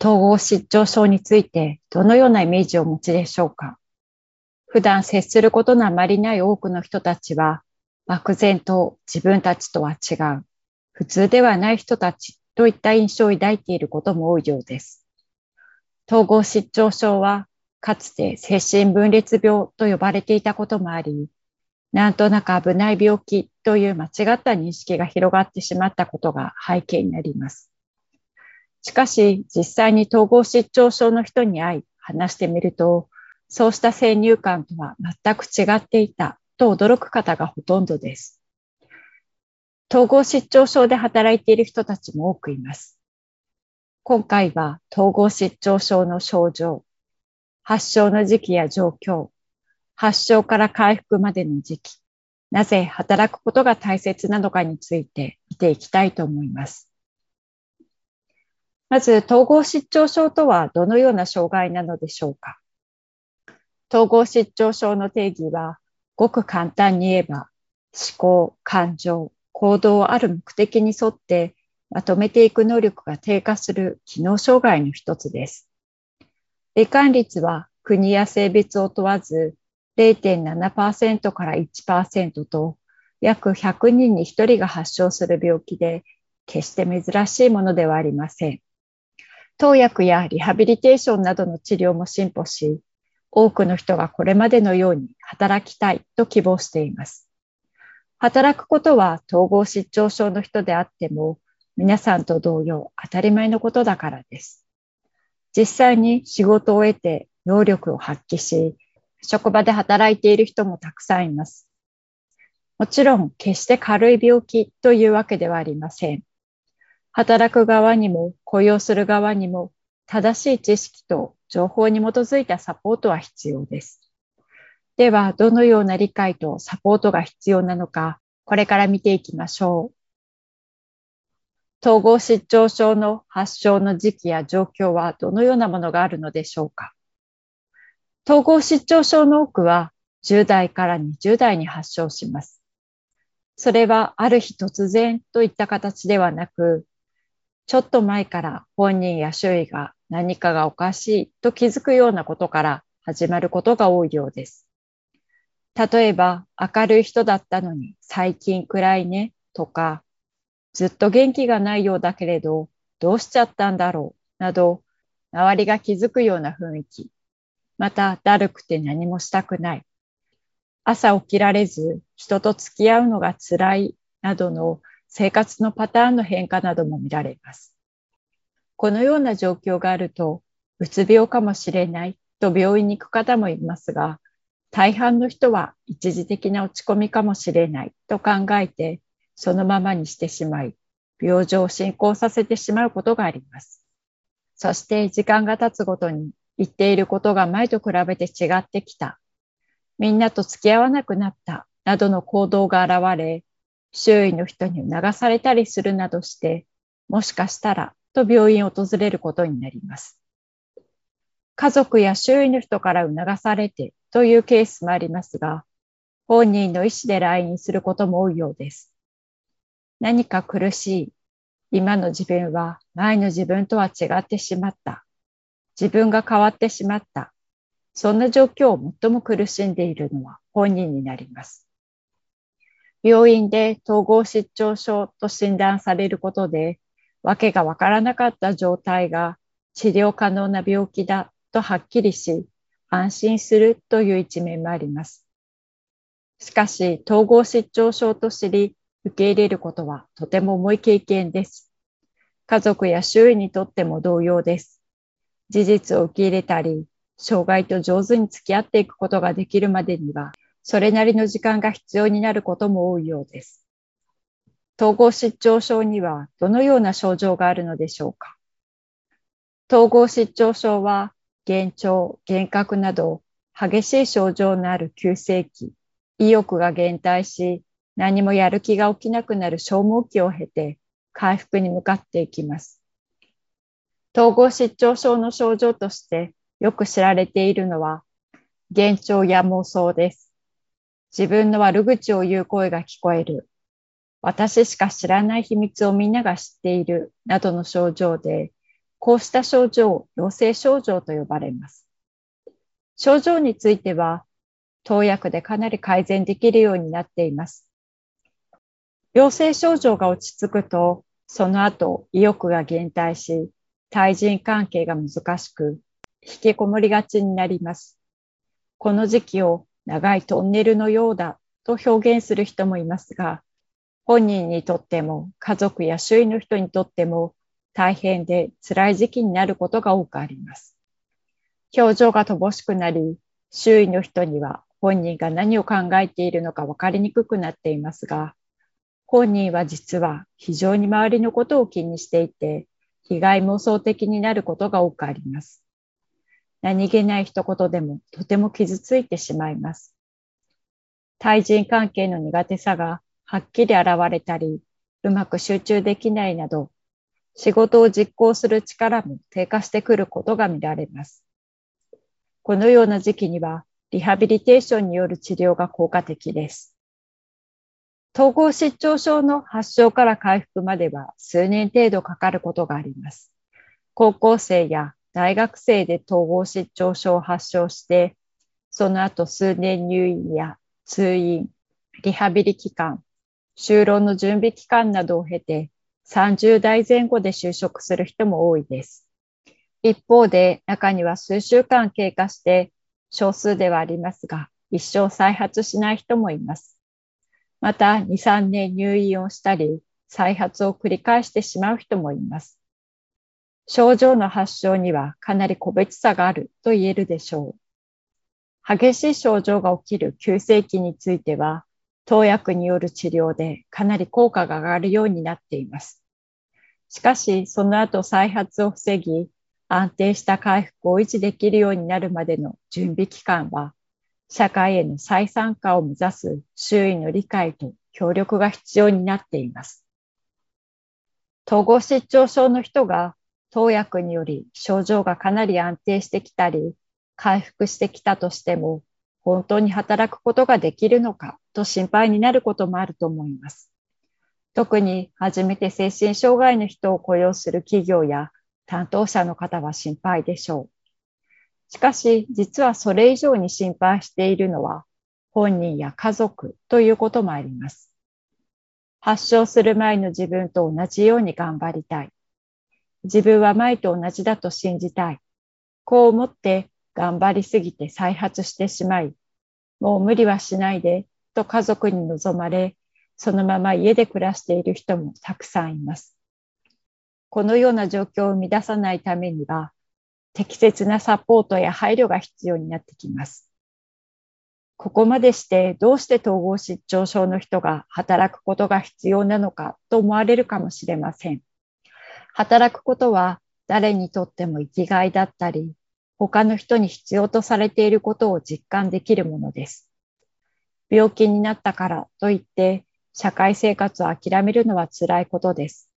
統合失調症についてどのようなイメージをお持ちでしょうか？普段接することのあまりない多くの人たちは、漠然と自分たちとは違う、普通ではない人たちといった印象を抱いていることも多いようです。統合失調症は、かつて精神分裂病と呼ばれていたこともあり、なんとなく危ない病気という間違った認識が広がってしまったことが背景になります。しかし、実際に統合失調症の人に会い話してみると、そうした先入観とは全く違っていたと驚く方がほとんどです。統合失調症で働いている人たちも多くいます。今回は統合失調症の症状、発症の時期や状況、発症から回復までの時期、なぜ働くことが大切なのかについて見ていきたいと思います。まず、統合失調症とはどのような障害なのでしょうか？統合失調症の定義は、ごく簡単に言えば、思考、感情、行動をある目的に沿ってまとめていく能力が低下する機能障害の一つです。罹患率は国や性別を問わず0.7%から1%と約100人に1人が発症する病気で決して珍しいものではありません。投薬やリハビリテーションなどの治療も進歩し、多くの人がこれまでのように働きたいと希望しています。働くことは統合失調症の人であっても皆さんと同様当たり前のことだからです。実際に仕事を得て能力を発揮し、職場で働いている人もたくさんいます。もちろん決して軽い病気というわけではありません。働く側にも雇用する側にも正しい知識と情報に基づいたサポートは必要です。では、どのような理解とサポートが必要なのか、これから見ていきましょう。統合失調症の発症の時期や状況はどのようなものがあるのでしょうか。統合失調症の多くは10代から20代に発症します。それはある日突然といった形ではなく、ちょっと前から本人や周囲が何かがおかしいと気づくようなことから始まることが多いようです。例えば、明るい人だったのに最近暗いねとか、ずっと元気がないようだけれど、どうしちゃったんだろうなど、周りが気づくような雰囲気、まただるくて何もしたくない。朝起きられず人と付き合うのが辛いなどの生活のパターンの変化なども見られます。このような状況があると、うつ病かもしれないと病院に行く方もいますが、大半の人は一時的な落ち込みかもしれないと考えて、そのままにしてしまい、病状を進行させてしまうことがあります。そして時間が経つごとに言っていることが前と比べて違ってきた。みんなと付き合わなくなったなどの行動が現れ、周囲の人に流されたりするなどして、もしかしたらと病院を訪れることになります。家族や周囲の人から促されてというケースもありますが、本人の意思で来院することも多いようです。何か苦しい。今の自分は前の自分とは違ってしまった。自分が変わってしまった。そんな状況を最も苦しんでいるのは本人になります。病院で統合失調症と診断されることで、わけがわからなかった状態が治療可能な病気だとはっきりし、安心するという一面もあります。しかし、統合失調症と知り、受け入れることはとても重い経験です。家族や周囲にとっても同様です。事実を受け入れたり、障害と上手に付き合っていくことができるまでには、それなりの時間が必要になることも多いようです。統合失調症にはどのような症状があるのでしょうか？統合失調症は、幻聴、幻覚など激しい症状のある急性期、意欲が減退し、何もやる気が起きなくなる消耗期を経て、回復に向かっていきます。統合失調症の症状としてよく知られているのは、幻聴や妄想です。自分の悪口を言う声が聞こえる。私しか知らない秘密をみんなが知っている。などの症状で、こうした症状を陽性症状と呼ばれます。症状については、投薬でかなり改善できるようになっています。陽性症状が落ち着くと、その後意欲が減退し、対人関係が難しく、引きこもりがちになります。この時期を長いトンネルのようだと表現する人もいますが、本人にとっても家族や周囲の人にとっても大変で辛い時期になることが多くあります。表情が乏しくなり、周囲の人には本人が何を考えているのか分かりにくくなっていますが、本人は実は非常に周りのことを気にしていて、被害妄想的になることが多くあります。何気ない一言でもとても傷ついてしまいます。対人関係の苦手さがはっきり現れたり、うまく集中できないなど、仕事を実行する力も低下してくることが見られます。このような時期には、リハビリテーションによる治療が効果的です。統合失調症の発症から回復までは数年程度かかることがあります。高校生や大学生で統合失調症を発症して、その後数年入院や通院、リハビリ期間、就労の準備期間などを経て30代前後で就職する人も多いです。一方で中には数週間経過して少数ではありますが一生再発しない人もいます。また2、3年入院をしたり再発を繰り返してしまう人もいます。症状の発症にはかなり個別差があると言えるでしょう。激しい症状が起きる急性期については投薬による治療でかなり効果が上がるようになっています。しかし、その後再発を防ぎ、安定した回復を維持できるようになるまでの準備期間は、社会への再参加を目指す周囲の理解と協力が必要になっています。統合失調症の人が投薬により症状がかなり安定してきたり、回復してきたとしても、本当に働くことができるのかと心配になることもあると思います。特に初めて精神障害の人を雇用する企業や担当者の方は心配でしょう。しかし、実はそれ以上に心配しているのは本人や家族ということもあります。発症する前の自分と同じように頑張りたい。自分は前と同じだと信じたい。こう思って頑張りすぎて再発してしまい、もう無理はしないで、と家族に望まれ、そのまま家で暮らしている人もたくさんいます。このような状況を生み出さないためには、適切なサポートや配慮が必要になってきます。ここまでしてどうして統合失調症の人が働くことが必要なのかと思われるかもしれません。働くことは誰にとっても生きがいだったり、他の人に必要とされていることを実感できるものです。病気になったからといって社会生活を諦めるのは辛いことです。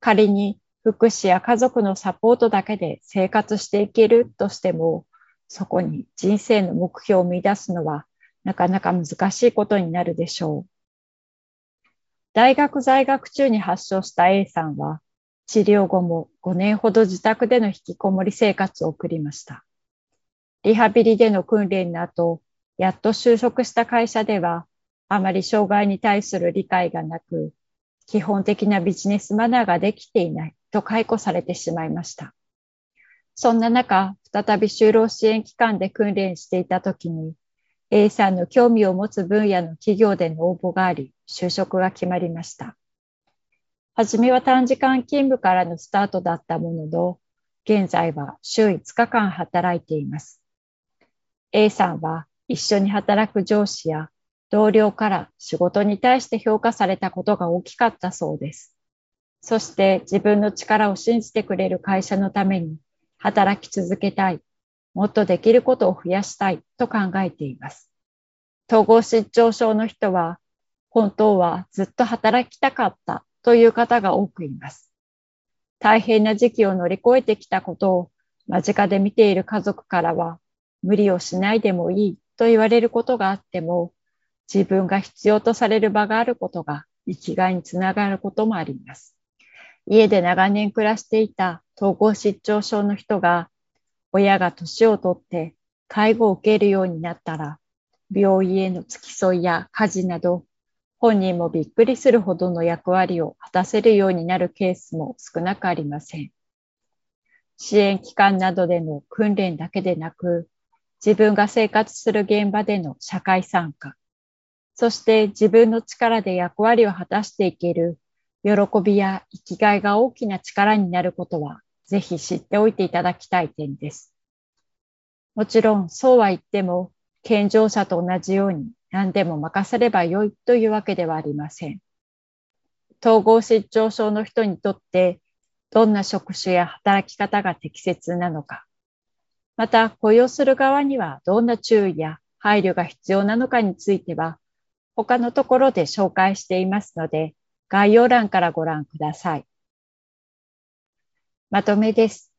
仮に福祉や家族のサポートだけで生活していけるとしても、そこに人生の目標を見出すのはなかなか難しいことになるでしょう。大学在学中に発症した A さんは、治療後も5年ほど自宅での引きこもり生活を送りました。リハビリでの訓練の後、やっと就職した会社では、あまり障害に対する理解がなく、基本的なビジネスマナーができていないと解雇されてしまいました。そんな中、再び就労支援機関で訓練していた時に、A さんの興味を持つ分野の企業での応募があり、就職が決まりました。はじめは短時間勤務からのスタートだったものの、現在は週5日間働いています。A さんは一緒に働く上司や同僚から仕事に対して評価されたことが大きかったそうです。そして自分の力を信じてくれる会社のために働き続けたい、もっとできることを増やしたいと考えています。統合失調症の人は、本当はずっと働きたかったという方が多くいます。大変な時期を乗り越えてきたことを間近で見ている家族からは、無理をしないでもいいと言われることがあっても、自分が必要とされる場があることが生きがいにつながることもあります。家で長年暮らしていた統合失調症の人が、親が年をとって介護を受けるようになったら、病院への付き添いや家事など、本人もびっくりするほどの役割を果たせるようになるケースも少なくありません。支援機関などでの訓練だけでなく、自分が生活する現場での社会参加、そして自分の力で役割を果たしていける喜びや生きがいが大きな力になることは、ぜひ知っておいていただきたい点です。もちろん、そうは言っても、健常者と同じように何でも任せればよいというわけではありません。統合失調症の人にとって、どんな職種や働き方が適切なのか、また雇用する側にはどんな注意や配慮が必要なのかについては、他のところで紹介していますので、概要欄からご覧ください。まとめです。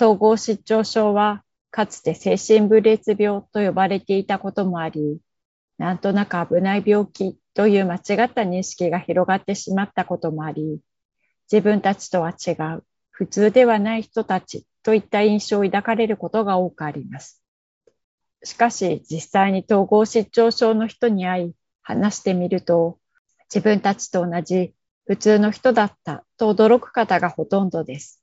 統合失調症は、かつて精神分裂病と呼ばれていたこともあり、なんとなく危ない病気という間違った認識が広がってしまったこともあり、自分たちとは違う、普通ではない人たちといった印象を抱かれることが多くあります。しかし、実際に統合失調症の人に会い、話してみると、自分たちと同じ普通の人だったと驚く方がほとんどです。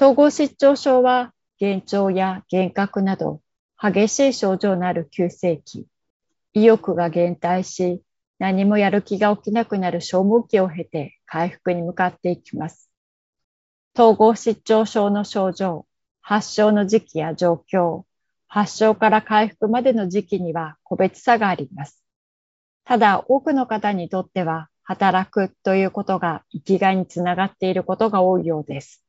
統合失調症は幻聴や幻覚など激しい症状のある急性期、意欲が減退し、何もやる気が起きなくなる消耗期を経て回復に向かっていきます。統合失調症の症状、発症の時期や状況、発症から回復までの時期には個別差があります。ただ、多くの方にとっては、働くということが生きがいにつながっていることが多いようです。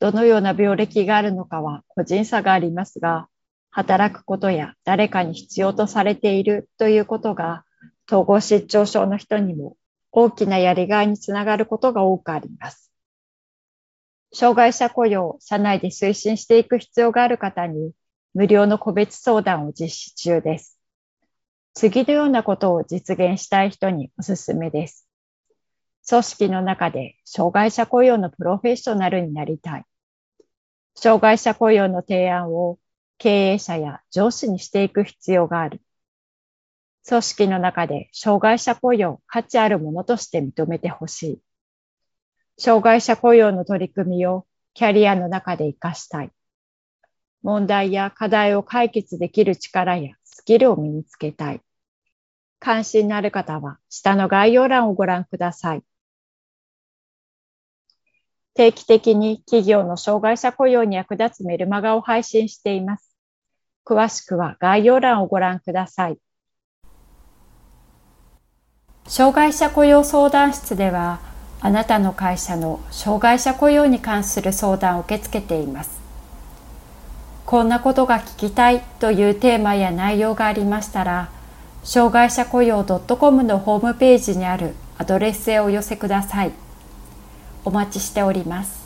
どのような病歴があるのかは個人差がありますが、働くことや誰かに必要とされているということが、統合失調症の人にも大きなやりがいにつながることが多くあります。障害者雇用を、社内で推進していく必要がある方に、無料の個別相談を実施中です。次のようなことを実現したい人におすすめです。組織の中で障害者雇用のプロフェッショナルになりたい。障害者雇用の提案を経営者や上司にしていく必要がある。組織の中で障害者雇用価値あるものとして認めてほしい。障害者雇用の取り組みをキャリアの中で活かしたい。問題や課題を解決できる力やスキルを身につけたい。関心のある方は下の概要欄をご覧ください。定期的に企業の障害者雇用に役立つメルマガを配信しています。詳しくは概要欄をご覧ください。障害者雇用相談室では、あなたの会社の障害者雇用に関する相談を受け付けています。こんなことが聞きたいというテーマや内容がありましたら、障害者雇用 .com のホームページにあるアドレスへお寄せください。お待ちしております。